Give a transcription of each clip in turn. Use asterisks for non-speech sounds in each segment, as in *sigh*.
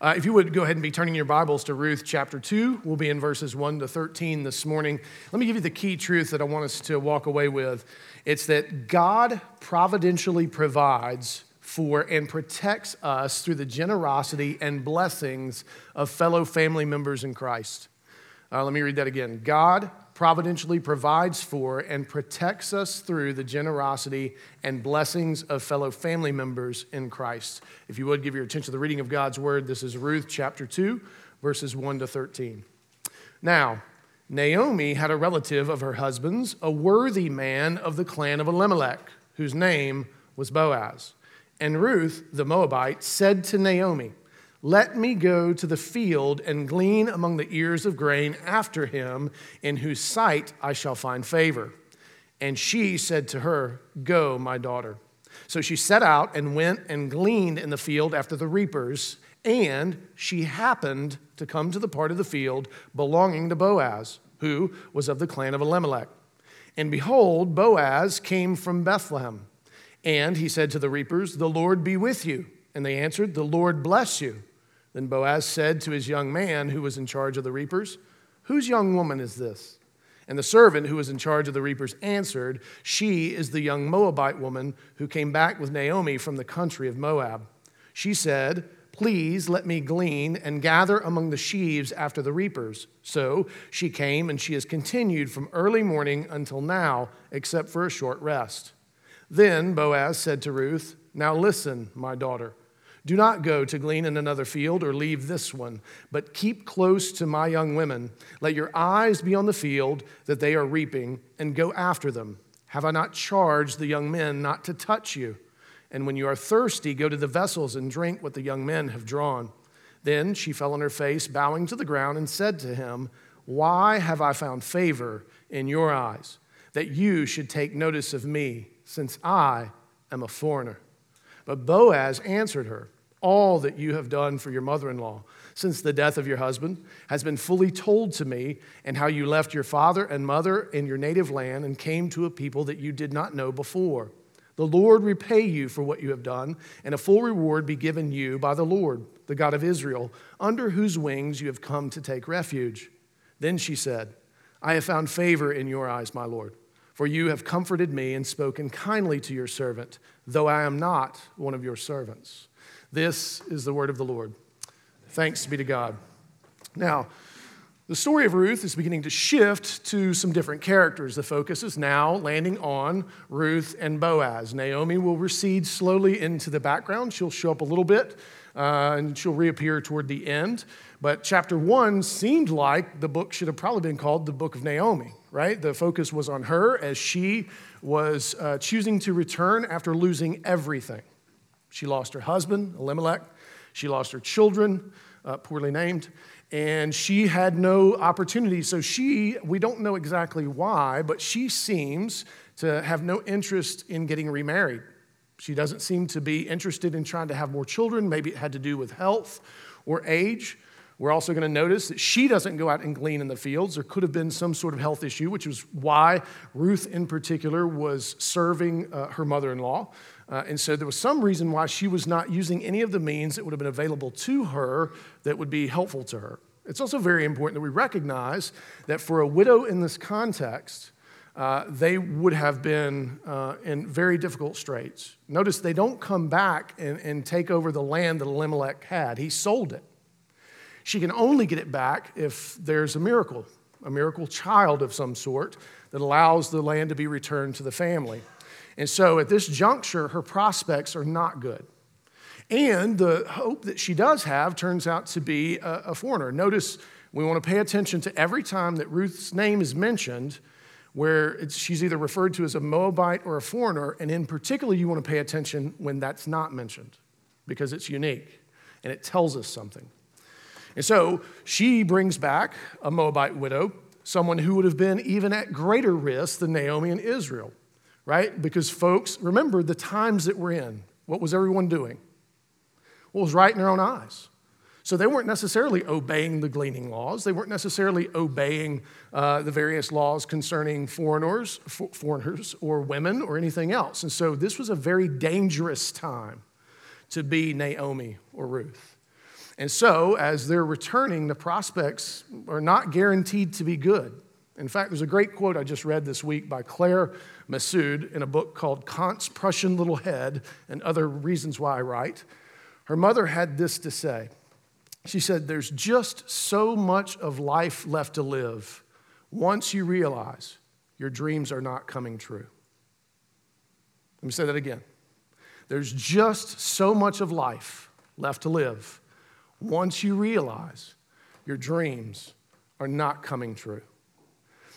Uh, if you would go ahead and be turning your Bibles to Ruth chapter 2, we'll be in verses 1 to 13 this morning. Let me give you the key truth that I want us to walk away with. It's that God providentially provides for and protects us through the generosity and blessings of fellow family members in Christ. Uh, let me read that again. God providentially provides for and protects us through the generosity and blessings of fellow family members in Christ. If you would give your attention to the reading of God's word, this is Ruth chapter 2, verses 1 to 13. Now, Naomi had a relative of her husband's, a worthy man of the clan of Elimelech, whose name was Boaz. And Ruth, the Moabite, said to Naomi, let me go to the field and glean among the ears of grain after him, in whose sight I shall find favor. And she said to her, Go, my daughter. So she set out and went and gleaned in the field after the reapers, and she happened to come to the part of the field belonging to Boaz, who was of the clan of Elimelech. And behold, Boaz came from Bethlehem. And he said to the reapers, The Lord be with you. And they answered, The Lord bless you. Then Boaz said to his young man who was in charge of the reapers, Whose young woman is this? And the servant who was in charge of the reapers answered, She is the young Moabite woman who came back with Naomi from the country of Moab. She said, Please let me glean and gather among the sheaves after the reapers. So she came, and she has continued from early morning until now, except for a short rest. Then Boaz said to Ruth, Now listen, my daughter. Do not go to glean in another field or leave this one, but keep close to my young women. Let your eyes be on the field that they are reaping, and go after them. Have I not charged the young men not to touch you? And when you are thirsty, go to the vessels and drink what the young men have drawn. Then she fell on her face, bowing to the ground, and said to him, Why have I found favor in your eyes, that you should take notice of me, since I am a foreigner? But Boaz answered her, all that you have done for your mother in law since the death of your husband has been fully told to me, and how you left your father and mother in your native land and came to a people that you did not know before. The Lord repay you for what you have done, and a full reward be given you by the Lord, the God of Israel, under whose wings you have come to take refuge. Then she said, I have found favor in your eyes, my Lord, for you have comforted me and spoken kindly to your servant, though I am not one of your servants. This is the word of the Lord. Thanks be to God. Now, the story of Ruth is beginning to shift to some different characters. The focus is now landing on Ruth and Boaz. Naomi will recede slowly into the background. She'll show up a little bit uh, and she'll reappear toward the end. But chapter one seemed like the book should have probably been called the Book of Naomi, right? The focus was on her as she was uh, choosing to return after losing everything. She lost her husband, Elimelech. She lost her children, uh, poorly named. And she had no opportunity. So she, we don't know exactly why, but she seems to have no interest in getting remarried. She doesn't seem to be interested in trying to have more children. Maybe it had to do with health or age. We're also going to notice that she doesn't go out and glean in the fields. There could have been some sort of health issue, which is why Ruth, in particular, was serving uh, her mother in law. Uh, and so there was some reason why she was not using any of the means that would have been available to her that would be helpful to her. It's also very important that we recognize that for a widow in this context, uh, they would have been uh, in very difficult straits. Notice they don't come back and, and take over the land that Elimelech had, he sold it. She can only get it back if there's a miracle, a miracle child of some sort that allows the land to be returned to the family. And so at this juncture, her prospects are not good. And the hope that she does have turns out to be a, a foreigner. Notice we want to pay attention to every time that Ruth's name is mentioned, where she's either referred to as a Moabite or a foreigner. And in particular, you want to pay attention when that's not mentioned because it's unique and it tells us something. And so she brings back a Moabite widow, someone who would have been even at greater risk than Naomi and Israel right? Because, folks, remember the times that we're in. What was everyone doing? What was right in their own eyes? So they weren't necessarily obeying the gleaning laws. They weren't necessarily obeying uh, the various laws concerning foreigners, for, foreigners or women or anything else. And so this was a very dangerous time to be Naomi or Ruth. And so, as they're returning, the prospects are not guaranteed to be good. In fact, there's a great quote I just read this week by Claire Messud in a book called Kant's Prussian Little Head and Other Reasons Why I Write. Her mother had this to say. She said, There's just so much of life left to live once you realize your dreams are not coming true. Let me say that again. There's just so much of life left to live once you realize your dreams are not coming true.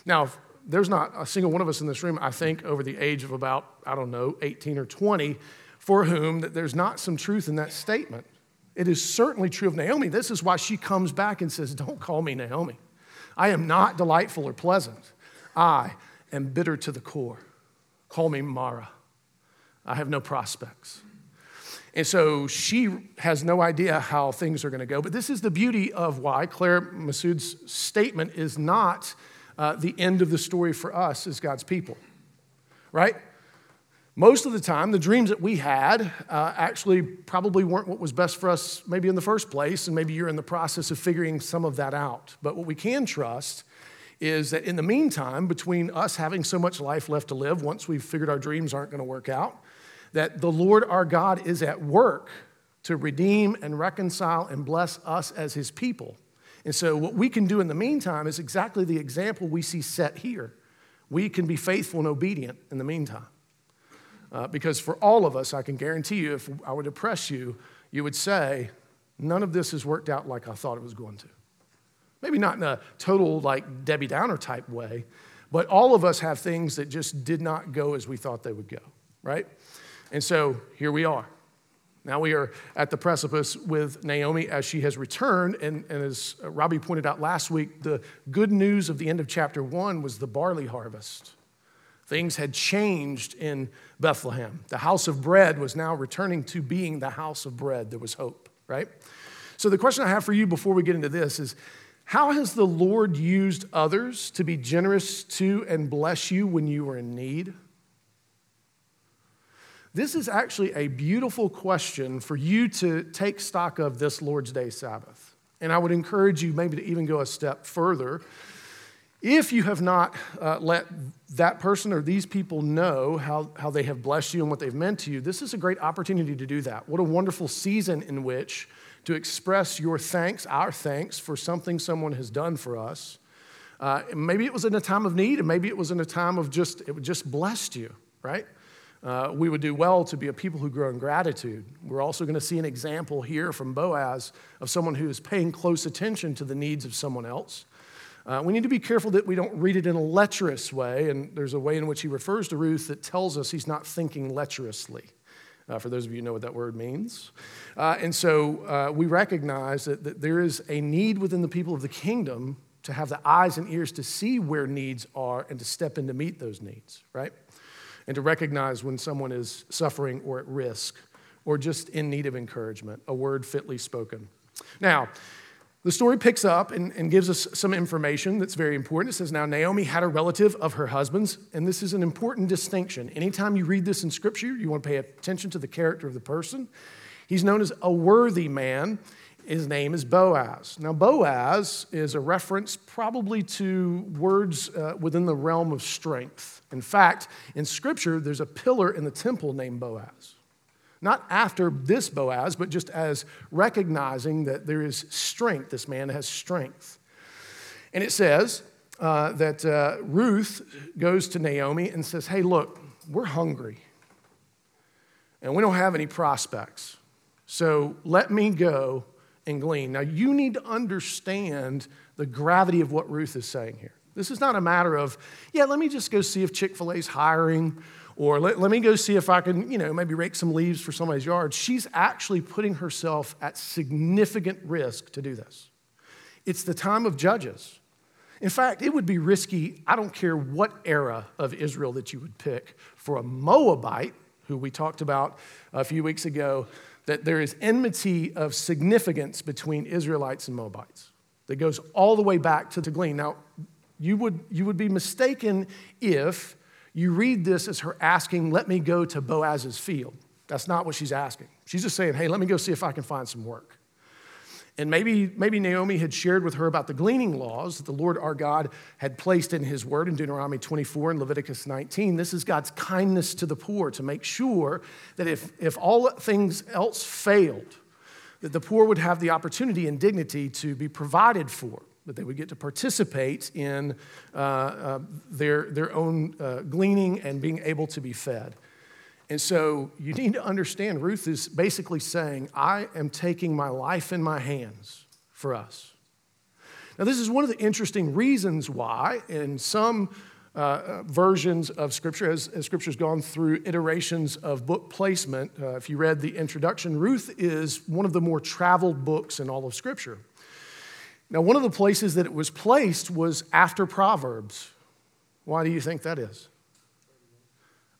Now, there's not a single one of us in this room, I think, over the age of about, I don't know, 18 or 20, for whom that there's not some truth in that statement. It is certainly true of Naomi. This is why she comes back and says, Don't call me Naomi. I am not delightful or pleasant. I am bitter to the core. Call me Mara. I have no prospects. And so she has no idea how things are going to go. But this is the beauty of why Claire Messud's statement is not uh, the end of the story for us as God's people, right? Most of the time, the dreams that we had uh, actually probably weren't what was best for us, maybe in the first place, and maybe you're in the process of figuring some of that out. But what we can trust is that in the meantime, between us having so much life left to live, once we've figured our dreams aren't going to work out, that the Lord our God is at work to redeem and reconcile and bless us as his people. And so, what we can do in the meantime is exactly the example we see set here. We can be faithful and obedient in the meantime. Uh, because for all of us, I can guarantee you, if I were to press you, you would say, none of this has worked out like I thought it was going to. Maybe not in a total, like, Debbie Downer type way, but all of us have things that just did not go as we thought they would go, right? And so here we are. Now we are at the precipice with Naomi as she has returned. And, and, as Robbie pointed out last week, the good news of the end of chapter one was the barley harvest. Things had changed in Bethlehem. The house of bread was now returning to being the house of bread. There was hope, right? So the question I have for you before we get into this is how has the Lord used others to be generous to and bless you when you were in need? This is actually a beautiful question for you to take stock of this Lord's Day Sabbath. And I would encourage you maybe to even go a step further. If you have not uh, let that person or these people know how, how they have blessed you and what they've meant to you, this is a great opportunity to do that. What a wonderful season in which to express your thanks, our thanks, for something someone has done for us. Uh, maybe it was in a time of need, and maybe it was in a time of just, it just blessed you, right? Uh, we would do well to be a people who grow in gratitude. We're also going to see an example here from Boaz of someone who is paying close attention to the needs of someone else. Uh, we need to be careful that we don't read it in a lecherous way, and there's a way in which he refers to Ruth that tells us he's not thinking lecherously. Uh, for those of you who know what that word means. Uh, and so uh, we recognize that, that there is a need within the people of the kingdom to have the eyes and ears to see where needs are and to step in to meet those needs, right? And to recognize when someone is suffering or at risk or just in need of encouragement, a word fitly spoken. Now, the story picks up and, and, gives us some information that's very important. It says, Now Naomi had a relative of her husband's, and this is an important distinction. Anytime you read this in scripture, you want to pay attention to the character of the person. He's known as a worthy man. His name is Boaz. Now, Boaz is a reference probably to words uh, within the realm of strength. In fact, in Scripture, there's a pillar in the temple named Boaz. Not after this Boaz, but just as recognizing that there is strength. This man has strength. And it says uh, that uh, Ruth goes to Naomi and says, Hey, look, we're hungry and we don't have any prospects. So let me go and glean. Now, you need to understand the gravity of what Ruth is saying here. This is not a matter of, yeah, let me just go see if Chick fil A's hiring, or let, let me go see if I can, you know, maybe rake some leaves for somebody's yard. She's actually putting herself at significant risk to do this. It's the time of judges. In fact, it would be risky, I don't care what era of Israel that you would pick, for a Moabite, who we talked about a few weeks ago, that there is enmity of significance between Israelites and Moabites that goes all the way back to glean. Now, you would, you would be mistaken if you read this as her asking, Let me go to Boaz's field. That's not what she's asking. She's just saying, Hey, let me go see if I can find some work. And maybe, maybe Naomi had shared with her about the gleaning laws that the Lord our God had placed in his word in Deuteronomy 24 and Leviticus 19. This is God's kindness to the poor to make sure that if, if all things else failed, that the poor would have the opportunity and dignity to be provided for, that they would get to participate in uh, uh, their, their own uh, gleaning and being able to be fed. And so you need to understand Ruth is basically saying, I am taking my life in my hands for us. Now, this is one of the interesting reasons why, in some uh, versions of Scripture, as, as Scripture's gone through iterations of book placement, uh, if you read the introduction, Ruth is one of the more traveled books in all of Scripture. Now, one of the places that it was placed was after Proverbs. Why do you think that is?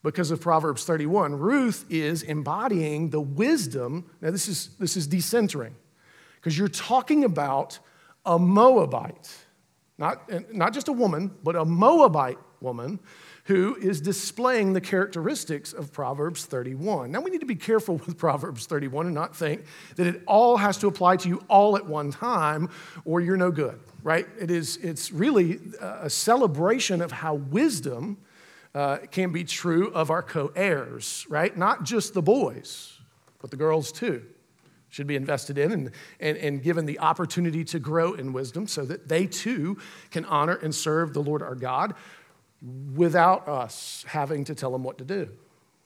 Because of Proverbs 31. Ruth is embodying the wisdom. Now, this is, this is decentering because you're talking about a Moabite, not, not just a woman, but a Moabite woman who is displaying the characteristics of Proverbs 31. Now, we need to be careful with *laughs* Proverbs 31 and not think that it all has to apply to you all at one time or you're no good, right? It is, it's really a celebration of how wisdom uh, can be true of our co heirs, right? Not just the boys, but the girls too. Should be invested in and, and, and given the opportunity to grow in wisdom so that they too can honor and serve the Lord our God without us having to tell them what to do,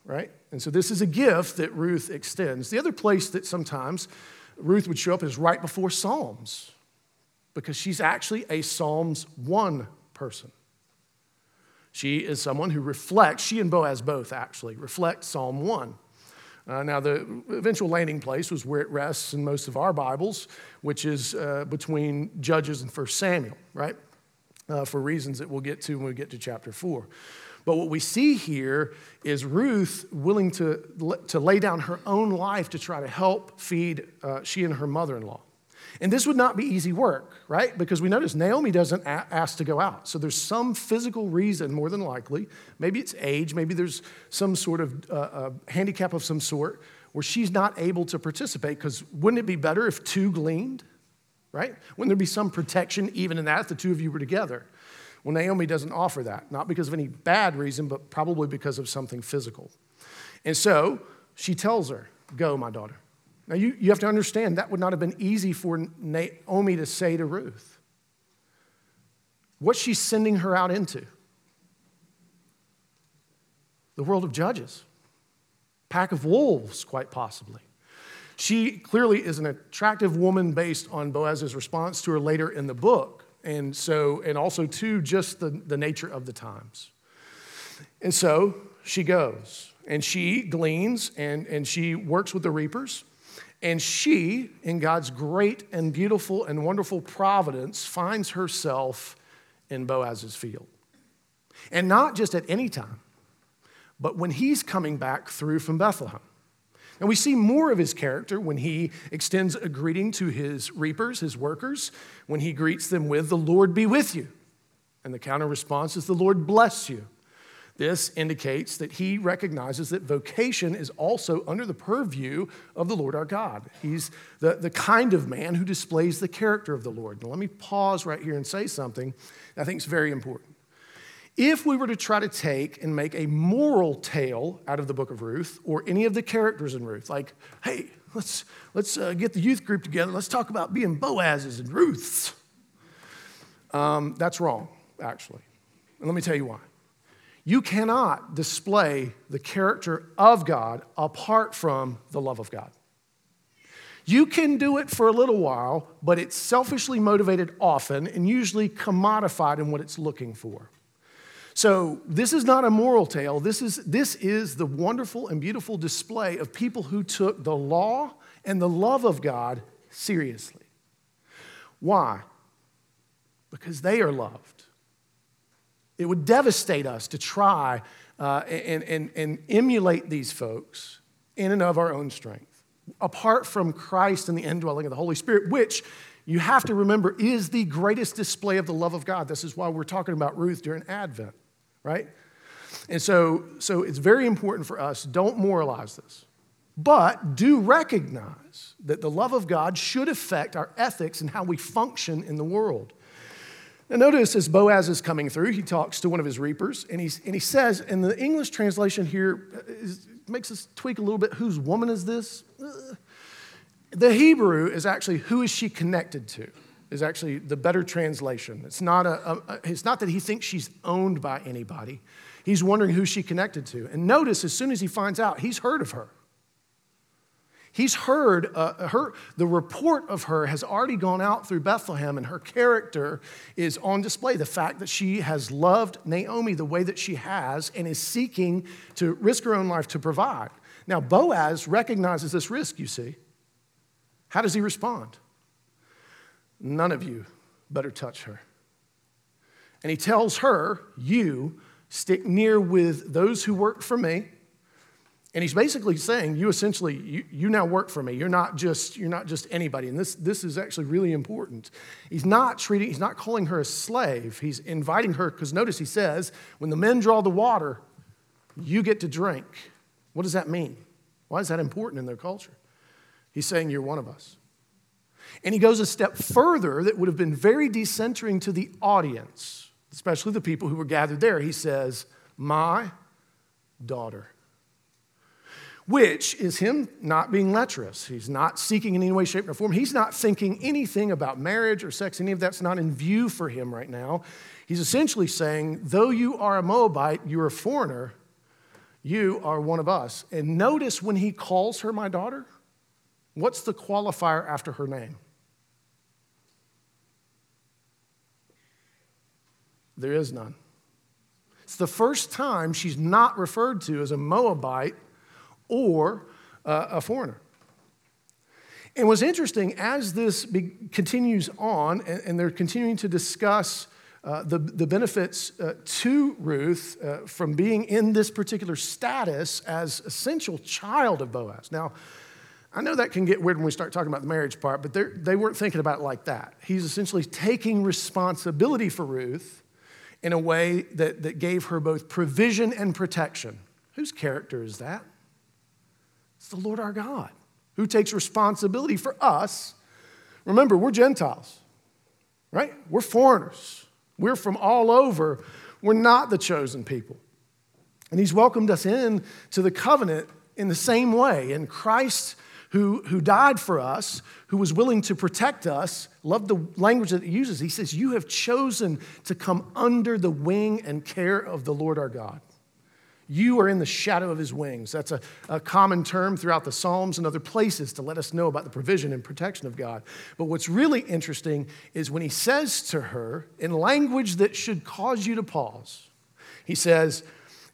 right? And so this is a gift that Ruth extends. The other place that sometimes Ruth would show up is right before Psalms because she's actually a Psalms 1 person. She is someone who reflects, she and Boaz both actually reflect Psalm 1. Uh, now, the eventual landing place was where it rests in most of our Bibles, which is uh, between Judges and 1 Samuel, right? Uh, for reasons that we'll get to when we get to chapter 4. But what we see here is Ruth willing to, to lay down her own life to try to help feed uh, she and her mother in law. And this would not be easy work, right? Because we notice Naomi doesn't a- ask to go out. So there's some physical reason, more than likely. Maybe it's age, maybe there's some sort of uh, uh, handicap of some sort where she's not able to participate. Because wouldn't it be better if two gleaned, right? Wouldn't there be some protection even in that if the two of you were together? Well, Naomi doesn't offer that, not because of any bad reason, but probably because of something physical. And so she tells her, Go, my daughter. Now, you, you have to understand that would not have been easy for Naomi to say to Ruth. What's she sending her out into? The world of judges, pack of wolves, quite possibly. She clearly is an attractive woman based on Boaz's response to her later in the book, and so, and also too, just the, the nature of the times. And so she goes and she gleans and, and she works with the reapers. And she, in God's great and beautiful and wonderful providence, finds herself in Boaz's field. And not just at any time, but when he's coming back through from Bethlehem. And we see more of his character when he extends a greeting to his reapers, his workers, when he greets them with, The Lord be with you. And the counter response is, The Lord bless you. This indicates that he recognizes that vocation is also under the purview of the Lord our God. He's the, the kind of man who displays the character of the Lord. Now, let me pause right here and say something I think is very important. If we were to try to take and make a moral tale out of the book of Ruth or any of the characters in Ruth, like, hey, let's, let's uh, get the youth group together, let's talk about being Boaz's and Ruth's, um, that's wrong, actually. And let me tell you why. You cannot display the character of God apart from the love of God. You can do it for a little while, but it's selfishly motivated often and usually commodified in what it's looking for. So, this is not a moral tale. This is, this is the wonderful and beautiful display of people who took the law and the love of God seriously. Why? Because they are loved. It would devastate us to try uh, and, and, and emulate these folks in and of our own strength, apart from Christ and the indwelling of the Holy Spirit, which you have to remember is the greatest display of the love of God. This is why we're talking about Ruth during Advent, right? And so, so it's very important for us, don't moralize this. but do recognize that the love of God should affect our ethics and how we function in the world. Now, notice as Boaz is coming through, he talks to one of his reapers, and, he's, and he says, and the English translation here uh, is, makes us tweak a little bit whose woman is this? Uh, the Hebrew is actually, who is she connected to? Is actually the better translation. It's not, a, a, it's not that he thinks she's owned by anybody. He's wondering who she connected to. And notice, as soon as he finds out, he's heard of her. He's heard uh, her, the report of her has already gone out through Bethlehem, and her character is on display. The fact that she has loved Naomi the way that she has and is seeking to risk her own life to provide. Now, Boaz recognizes this risk, you see. How does he respond? None of you better touch her. And he tells her, You stick near with those who work for me and he's basically saying, you essentially, you, you now work for me. You're not just, you're not just anybody. And this, this is actually really important. He's not treating, he's not calling her a slave. He's inviting her, because notice he says, when the men draw the water, you get to drink. What does that mean? Why is that important in their culture? He's saying, You're one of us. And he goes a step further that would have been very decentering to the audience, especially the people who were gathered there. He says, My daughter which is him not being lecherous. He's not seeking in any way, shape, or form. He's not thinking anything about marriage or sex. Any of that's not in view for him right now. He's essentially saying, though you are a Moabite, you're a foreigner, you are one of us. And notice when he calls her my daughter, what's the qualifier after her name? There is none. It's the first time she's not referred to as a Moabite or uh, a foreigner. And what's interesting, as this be, continues on, and, and, they're continuing to discuss uh, the, the benefits uh, to Ruth uh, from being in this particular status as essential child of Boaz. Now, I know that can get weird when we start talking about the marriage part, but they weren't thinking about it like that. He's essentially taking responsibility for Ruth in a way that, that gave her both provision and protection. Whose character is that? It's the Lord our God who takes responsibility for us. Remember, we're Gentiles, right? We're foreigners. We're from all over. We're not the chosen people. And He's welcomed us in to the covenant in the same way. And Christ, who, who died for us, who was willing to protect us, love the language that He uses. He says, You have chosen to come under the wing and care of the Lord our God. You are in the shadow of his wings. That's a, a, common term throughout the Psalms and other places to let us know about the provision and protection of God. But what's really interesting is when he says to her, in language that should cause you to pause, he says,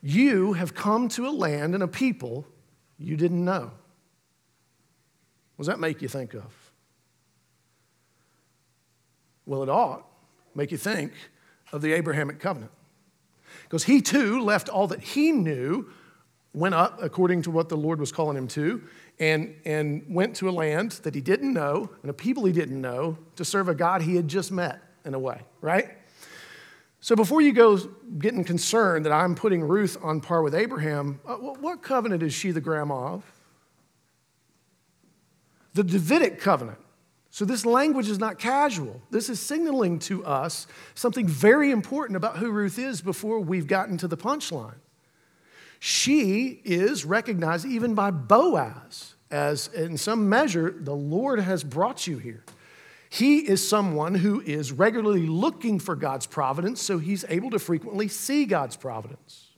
You have come to a land and a people you didn't know. What does that make you think of? Well, it ought make you think of the Abrahamic covenant. Because he too left all that he knew, went up according to what the Lord was calling him to, and, and went to a land that he didn't know and a people he didn't know to serve a God he had just met in a way, right? So before you go getting concerned that I'm putting Ruth on par with Abraham, uh, what covenant is she the grandma of? The Davidic covenant. So, this language is not casual. This is signaling to us something very important about who Ruth is before we've gotten to the punchline. She is recognized even by Boaz as, in some measure, the Lord has brought you here. He is someone who is regularly looking for God's providence, so he's able to frequently see God's providence.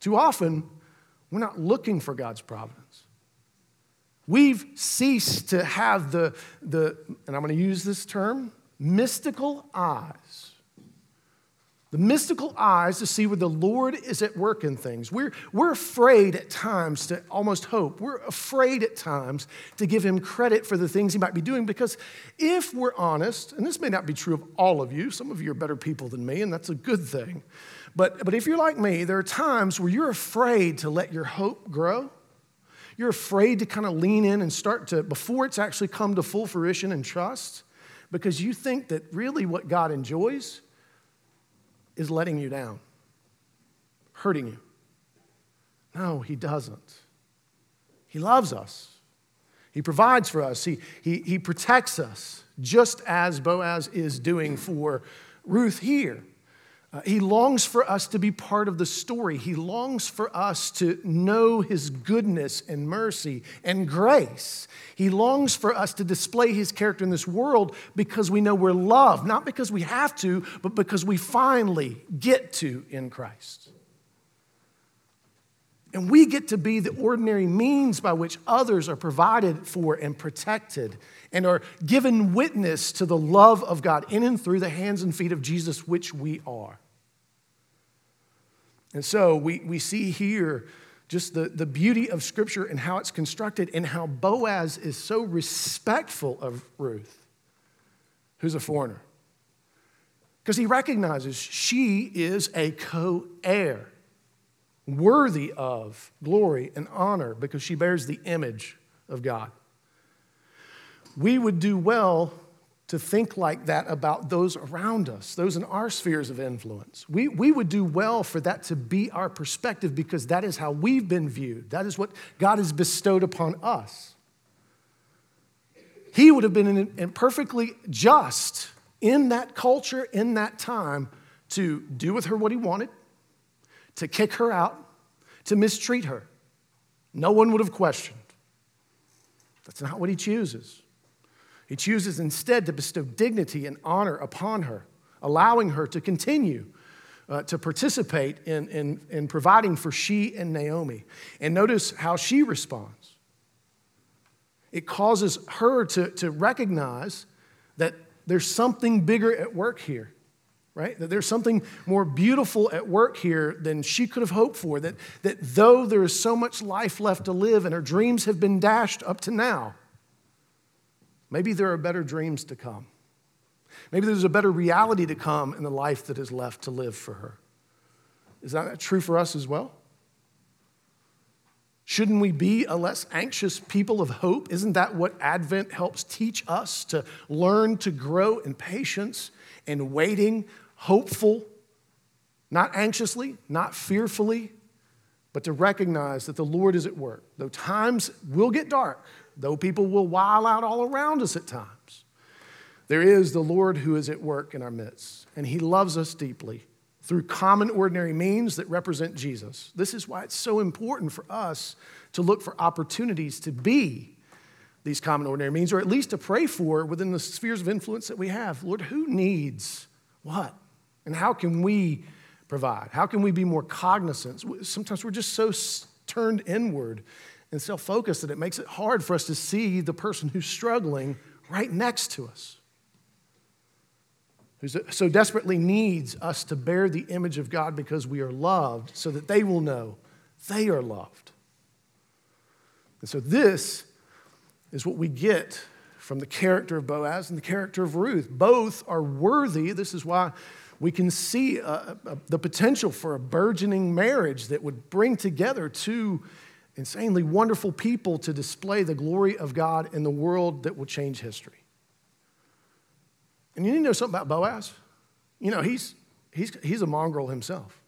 Too often, we're not looking for God's providence. We've ceased to have the, the and I'm going to use this term, mystical eyes. The mystical eyes to see where the Lord is at work in things. We're, we're afraid at times to almost hope. We're afraid at times to give him credit for the things he might be doing because if we're honest, and this may not be true of all of you, some of you are better people than me, and that's a good thing. But, but if you're like me, there are times where you're afraid to let your hope grow you're afraid to kind of lean in and start to, before it's actually come to full fruition and trust, because you think that really what God enjoys is letting you down, hurting you. No, He doesn't. He loves us. He provides for us. He, he, he protects us, just as Boaz is doing for Ruth here. Uh, he longs for us to be part of the story. He longs for us to know His goodness and mercy and grace. He longs for us to display His character in this world because we know we're loved, not because we have to, but because we finally get to in Christ. And we get to be the ordinary means by which others are provided for and protected and are given witness to the love of God in and through the hands and feet of Jesus, which we are. And so we, we see here just the, the beauty of Scripture and how it's constructed, and how Boaz is so respectful of Ruth, who's a foreigner. Because he recognizes she is a co heir worthy of glory and honor because she bears the image of God. We would do well to think like that about those around us, those in our spheres of influence. We, we would do well for that to be our perspective because that is how we've been viewed. That is what God has bestowed upon us. He would have been in, perfectly just in that culture, in that time, to do with her what he wanted, to kick her out, to mistreat her. No one would have questioned. That's not what he chooses. He chooses instead to bestow dignity and honor upon her, allowing her to continue uh, to participate in, in, in providing for she and Naomi. And notice how she responds. It causes her to, to recognize that there's something bigger at work here right? That there's something more beautiful at work here than she could have hoped for. That, that though there is so much life left to live and her dreams have been dashed up to now, maybe there are better dreams to come. Maybe there's a better reality to come in the life that is left to live for her. Is that true for us as well? Shouldn't we be a less anxious people of hope? Isn't that what Advent helps teach us to learn to grow in patience and waiting hopeful, not anxiously, not fearfully, but to recognize that the Lord is at work. Though times will get dark, though people will while out all around us at times, there is the Lord who is at work in our midst, and He loves us deeply through common, ordinary means that represent Jesus. This is why it's so important for us to look for opportunities to be these common, ordinary means, or at least to pray for within the spheres of influence that we have. Lord, who needs what? And how can we provide? How can we be more cognizant? Sometimes we're just so turned inward and self focused that it makes it hard for us to see the person who's struggling right next to us, who so desperately needs us to bear the image of God because we are loved, so that they will know they are loved. And so, this is what we get from the character of Boaz and the character of Ruth. Both are worthy. This is why we can see uh, uh, the potential for a burgeoning marriage that would bring together two insanely wonderful people to display the glory of God in the world that will change history. And you need to know something about Boaz. You know, he's, he's, he's a mongrel himself.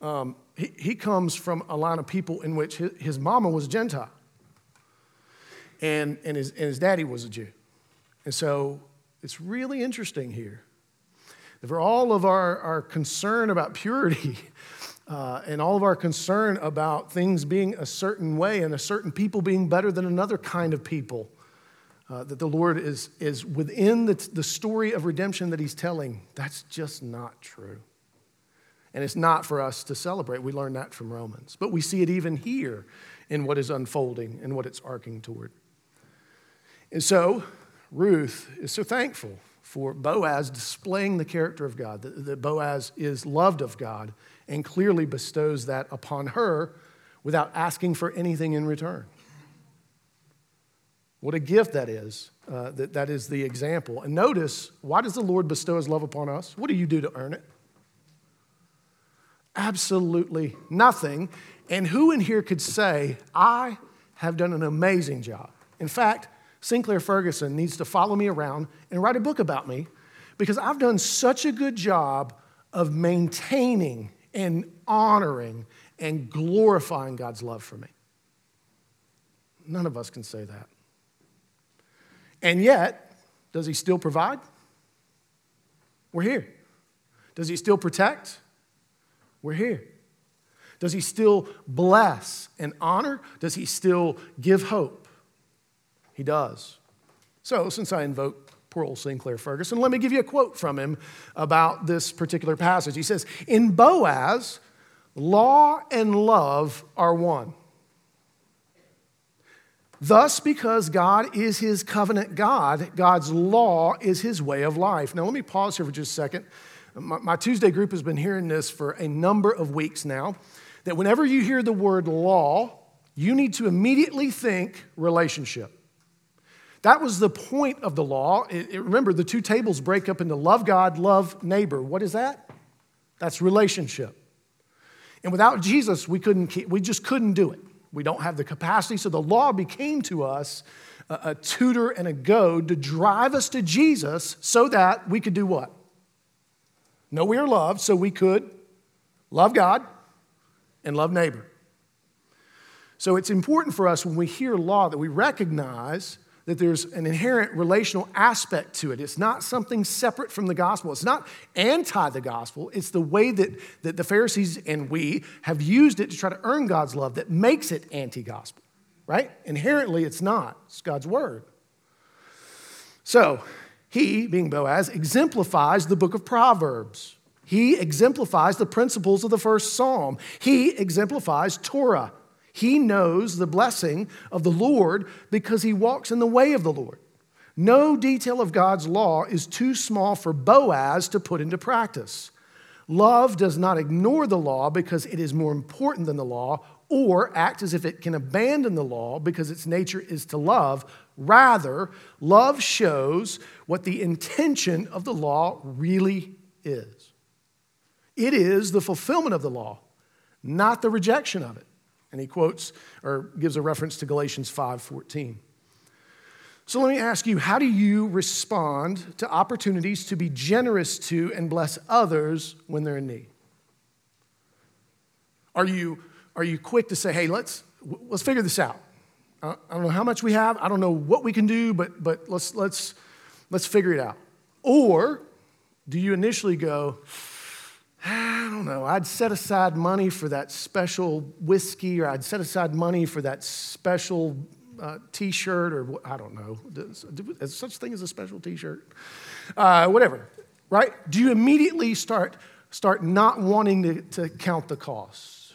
Um, he, he comes from a line of people in which his, his mama was Gentile, and, and, his, and his daddy was a Jew. And so it's really interesting here. That for all of our, our concern about purity *laughs* uh, and all of our concern about things being a certain way and a certain people being better than another kind of people, uh, that the Lord is, is within the, the story of redemption that He's telling, that's just not true. And it's not for us to celebrate. We learn that from Romans. But we see it even here in what is unfolding and what it's arcing toward. And so, Ruth is so thankful for Boaz displaying the character of God, that, that Boaz is loved of God and clearly bestows that upon her without asking for anything in return. What a gift that is. Uh, that, that is the example. And notice, why does the Lord bestow his love upon us? What do you do to earn it? Absolutely nothing. And who in here could say, I have done an amazing job? In fact, Sinclair Ferguson needs to follow me around and write a book about me because I've done such a good job of maintaining and honoring and glorifying God's love for me. None of us can say that. And yet, does he still provide? We're here. Does he still protect? We're here. Does he still bless and honor? Does he still give hope? He does. So, since I invoke poor old Sinclair Ferguson, let me give you a quote from him about this particular passage. He says, In Boaz, law and love are one. Thus, because God is his covenant God, God's law is his way of life. Now, let me pause here for just a second. My, my, Tuesday group has been hearing this for a number of weeks now that whenever you hear the word law, you need to immediately think relationship. That was the point of the law. It, it, remember, the two tables break up into love God, love neighbor. What is that? That's relationship. And without Jesus, we, couldn't keep, we just couldn't do it. We don't have the capacity. So the law became to us a, a tutor and a goad to drive us to Jesus so that we could do what? Know we are loved, so we could love God and love neighbor. So it's important for us when we hear law that we recognize that there's an inherent relational aspect to it. It's not something separate from the gospel. It's not anti the gospel. It's the way that, that the Pharisees and we have used it to try to earn God's love that makes it anti gospel, right? Inherently, it's not. It's God's word. So, he, being Boaz, exemplifies the book of Proverbs. He exemplifies the principles of the first psalm. He exemplifies Torah. He knows the blessing of the Lord because he walks in the way of the Lord. No detail of God's law is too small for Boaz to put into practice. Love does not ignore the law because it is more important than the law or act as if it can abandon the law because its nature is to love. Rather, love shows what the intention of the law really is. It is the fulfillment of the law, not the rejection of it. And he quotes or gives a reference to Galatians 5:14. So let me ask you, how do you respond to opportunities to be generous to and bless others when they're in need? Are you, are you quick to say, hey, let's, let's figure this out? I don't know how much we have, I don't know what we can do, but, but let's, let's, let's figure it out. Or do you initially go, I don't know, I'd set aside money for that special whiskey, or I'd set aside money for that special uh, t shirt, or I don't know, is such thing as a special t shirt? Uh, whatever, right? Do you immediately start, start not wanting to, to count the costs?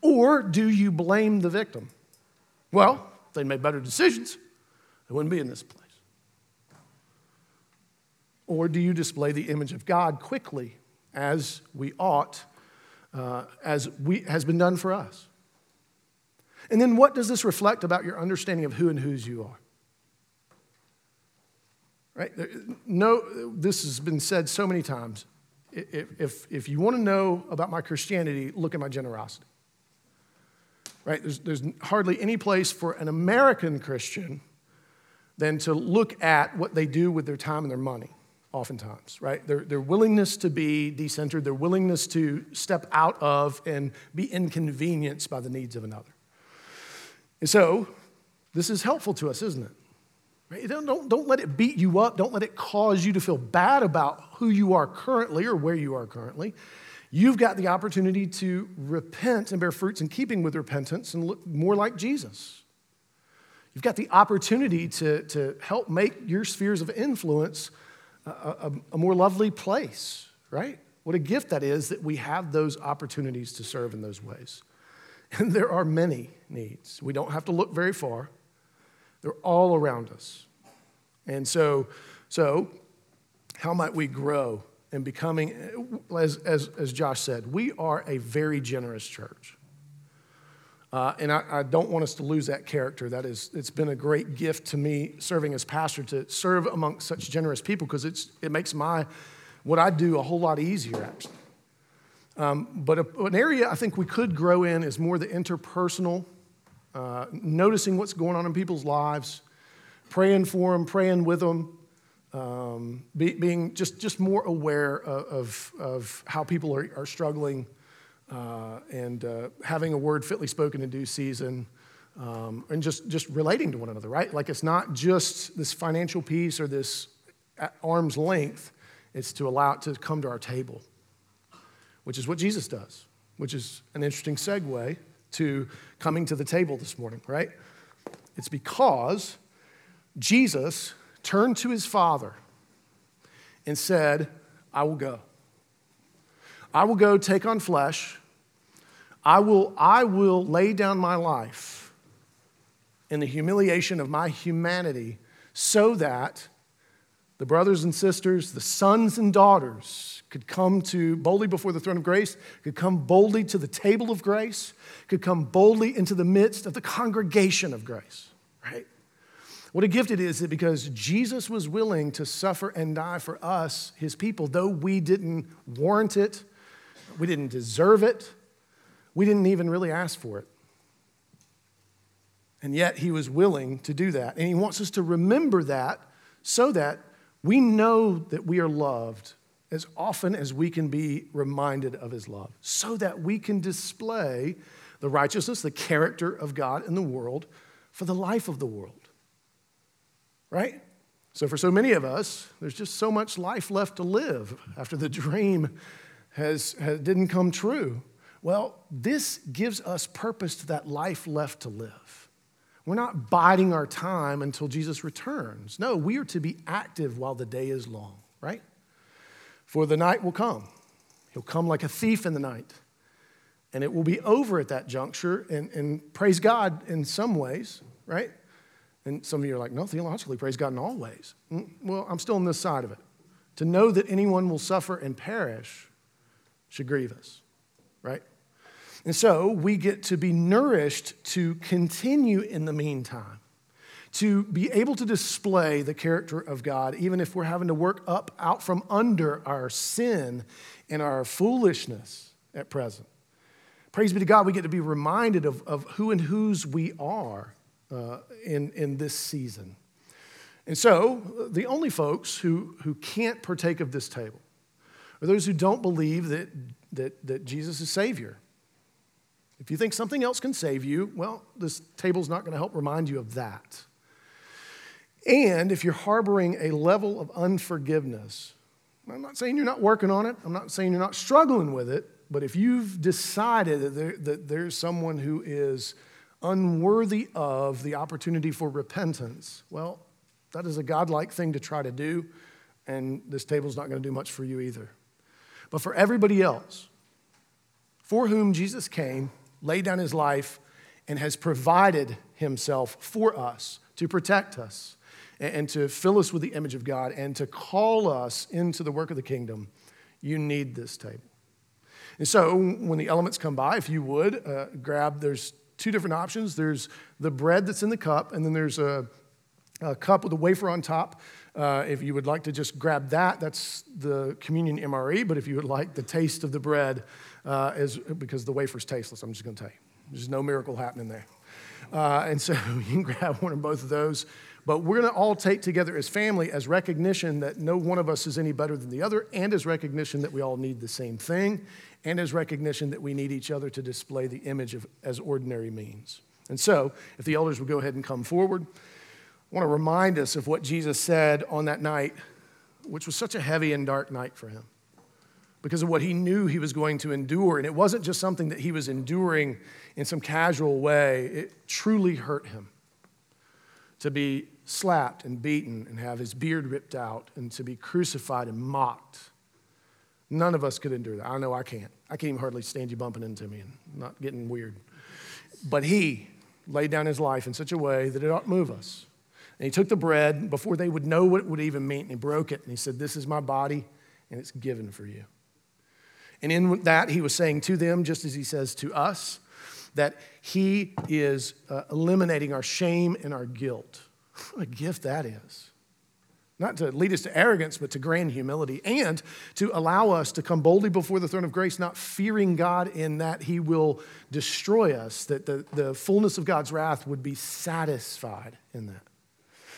Or do you blame the victim? Well, if they'd made better decisions, they wouldn't be in this place. Or do you display the image of God quickly as we ought, uh, as we, has been done for us. And then what does this reflect about your understanding of who and whose you are? Right? No, this has been said so many times. If, if, if you want to know about my Christianity, look at my generosity. Right? There's, there's hardly any place for an American Christian than to look at what they do with their time and their money oftentimes, right? Their, their willingness to be decentered, their willingness to step out of and be inconvenienced by the needs of another. And so, this is helpful to us, isn't it? Right? Don't, don't, don't let it beat you up. Don't let it cause you to feel bad about who you are currently or where you are currently. You've got the opportunity to repent and bear fruits in keeping with repentance and look more like Jesus. You've got the opportunity to, to help make your spheres of influence a, a, more lovely place, right? What a gift that is that we have those opportunities to serve in those ways. *laughs* And there are many needs. We don't have to look very far, they're all around us. And so, so how might we grow in becoming, as, as, as Josh said, we are a very generous church. Uh, and I, I, don't want us to lose that character. That is, it's been a great gift to me serving as pastor to serve amongst such generous people because it makes my what I do a whole lot easier, actually. Um, but a, an area I think we could grow in is more the interpersonal, uh, noticing what's going on in people's lives, praying for them, praying with them, um, be, being just, just more aware of, of, of how people are, are struggling uh, and uh, having a word fitly spoken in due season, Um, and just, just relating to one another, right? Like it's not just this financial piece or this arm's length, it's to allow it to come to our table, which is what Jesus does, which is an interesting segue to coming to the table this morning, right? It's because Jesus turned to his Father and said, I will go. I will go take on flesh. I will, I will lay down my life in the humiliation of my humanity so that the brothers and sisters, the sons and daughters could come to boldly before the throne of grace, could come boldly to the table of grace, could come boldly into the midst of the congregation of grace, right? What a gift it is that because Jesus was willing to suffer and die for us, his people, though we didn't warrant it, we didn't deserve it, we didn't even really ask for it. And yet he was willing to do that. And he wants us to remember that so that we know that we are loved as often as we can be reminded of his love, so that we can display the righteousness, the character of God in the world for the life of the world. Right? So, for so many of us, there's just so much life left to live after the dream has, has, didn't come true. Well, this gives us purpose to that life left to live. We're not biding our time until Jesus returns. No, we are to be active while the day is long, right? For the night will come. He'll come like a thief in the night. And it will be over at that juncture. And, and praise God in some ways, right? And some of you are like, no, theologically, praise God in all ways. Mm, well, I'm still on this side of it. To know that anyone will suffer and perish should grieve us, right? And so we get to be nourished to continue in the meantime, to be able to display the character of God, even if we're having to work up out from under our sin and our foolishness at present. Praise be to God, we get to be reminded of, of who and whose we are uh, in, in this season. And so, the only folks who, who can't partake of this table are those who don't believe that, that, that Jesus is Savior if you think something else can save you, well, this table's not going to help remind you of that. And if you're harboring a level of unforgiveness, I'm not saying you're not working on it, I'm not saying you're not struggling with it, but if you've decided that, there, that there's someone who is unworthy of the opportunity for repentance, well, that is a godlike thing to try to do, and this table's not going to do much for you either. But for everybody else, for whom Jesus came, laid down his life, and has provided himself for us to protect us and to fill us with the image of God and to call us into the work of the kingdom, you need this table. And so when the elements come by, if you would, uh, grab, there's two different options. There's the bread that's in the cup, and then there's a, a cup with a wafer on top. Uh, if you would like to just grab that, that's the communion MRE. But if you would like the taste of the bread, uh, is because the wafer's tasteless. I'm just going to tell you, there's no miracle happening there. Uh, and so *laughs* you can grab one or both of those. But we're going to all take together as family as recognition that no one of us is any better than the other, and as recognition that we all need the same thing, and as recognition that we need each other to display the image of as ordinary means. And so, if the elders would go ahead and come forward, I want to remind us of what Jesus said on that night, which was such a heavy and dark night for him because of what he knew he was going to endure. And it wasn't just something that he was enduring in some casual way, it truly hurt him to be slapped and beaten and have his beard ripped out and to be crucified and mocked. None of us could endure that. I know I can't. I can't even hardly stand you bumping into me and not getting weird. But he laid down his life in such a way that it ought to move us. And he took the bread before they would know what it would even mean, and he broke it and he said, This is my body, and it's given for you. And in that, he was saying to them, just as he says to us, that he is uh, eliminating our shame and our guilt. *laughs* What a gift that is. Not to lead us to arrogance, but to grand humility, and to allow us to come boldly before the throne of grace, not fearing God in that he will destroy us, that the, the fullness of God's wrath would be satisfied in that.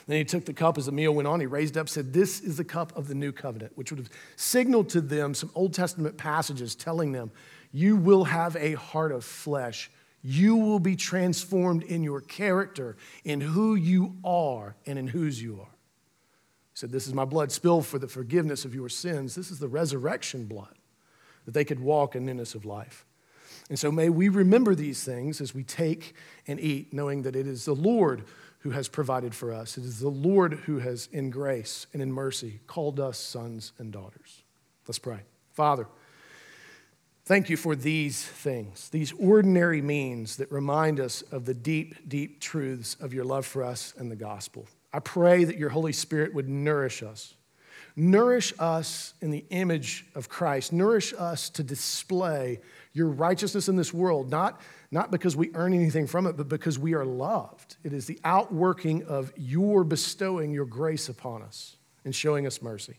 Then he took the cup as the meal went on. He raised up, said, This is the cup of the new covenant, which would have signaled to them some Old Testament passages telling them, You will have a heart of flesh. You will be transformed in your character, in who you are, and in whose you are. He said, This is my blood spilled for the forgiveness of your sins. This is the resurrection blood, that they could walk in newness of life. And so may we remember these things as we take and eat, knowing that it is the Lord who has provided for us. It is the Lord who has, in grace and in mercy, called us sons and daughters. Let's pray. Father, thank you for these things, these ordinary means that remind us of the deep, deep truths of your love for us and the gospel. I pray that your Holy Spirit would nourish us. Nourish us in the image of Christ. Nourish us to display your righteousness in this world, not, not because we earn anything from it, but because we are loved. It is the outworking of your bestowing your grace upon us and showing us mercy.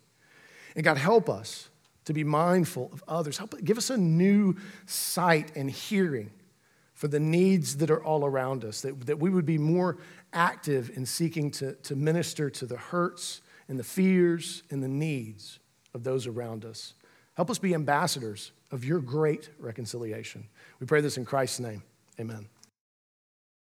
And God, help us to be mindful of others. Help give us a new sight and hearing for the needs that are all around us, that, that we would be more active in seeking to, to minister to the hurts and the fears and the needs of those around us. Help us be ambassadors of your great reconciliation. We pray this in Christ's name. Amen.